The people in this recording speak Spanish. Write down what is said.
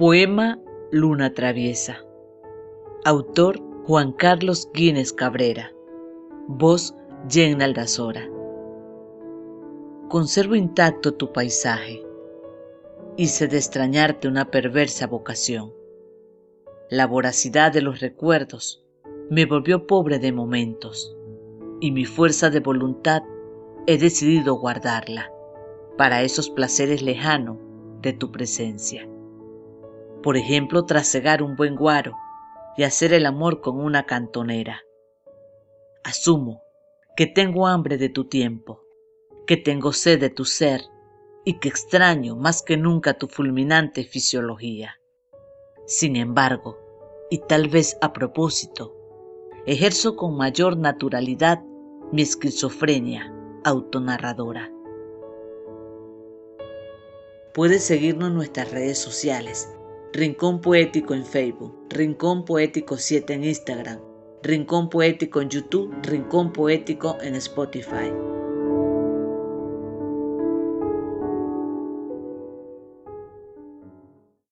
Poema Luna Traviesa. Autor Juan Carlos Guínez Cabrera. Voz Jen Aldazora. Conservo intacto tu paisaje. Hice de extrañarte una perversa vocación. La voracidad de los recuerdos me volvió pobre de momentos y mi fuerza de voluntad he decidido guardarla para esos placeres lejanos de tu presencia. Por ejemplo, trasegar un buen guaro y hacer el amor con una cantonera. Asumo que tengo hambre de tu tiempo, que tengo sed de tu ser y que extraño más que nunca tu fulminante fisiología. Sin embargo, y tal vez a propósito, ejerzo con mayor naturalidad mi esquizofrenia autonarradora. Puedes seguirnos en nuestras redes sociales Rincón Poético en Facebook, Rincón Poético 7 en Instagram, Rincón Poético en YouTube, Rincón Poético en Spotify.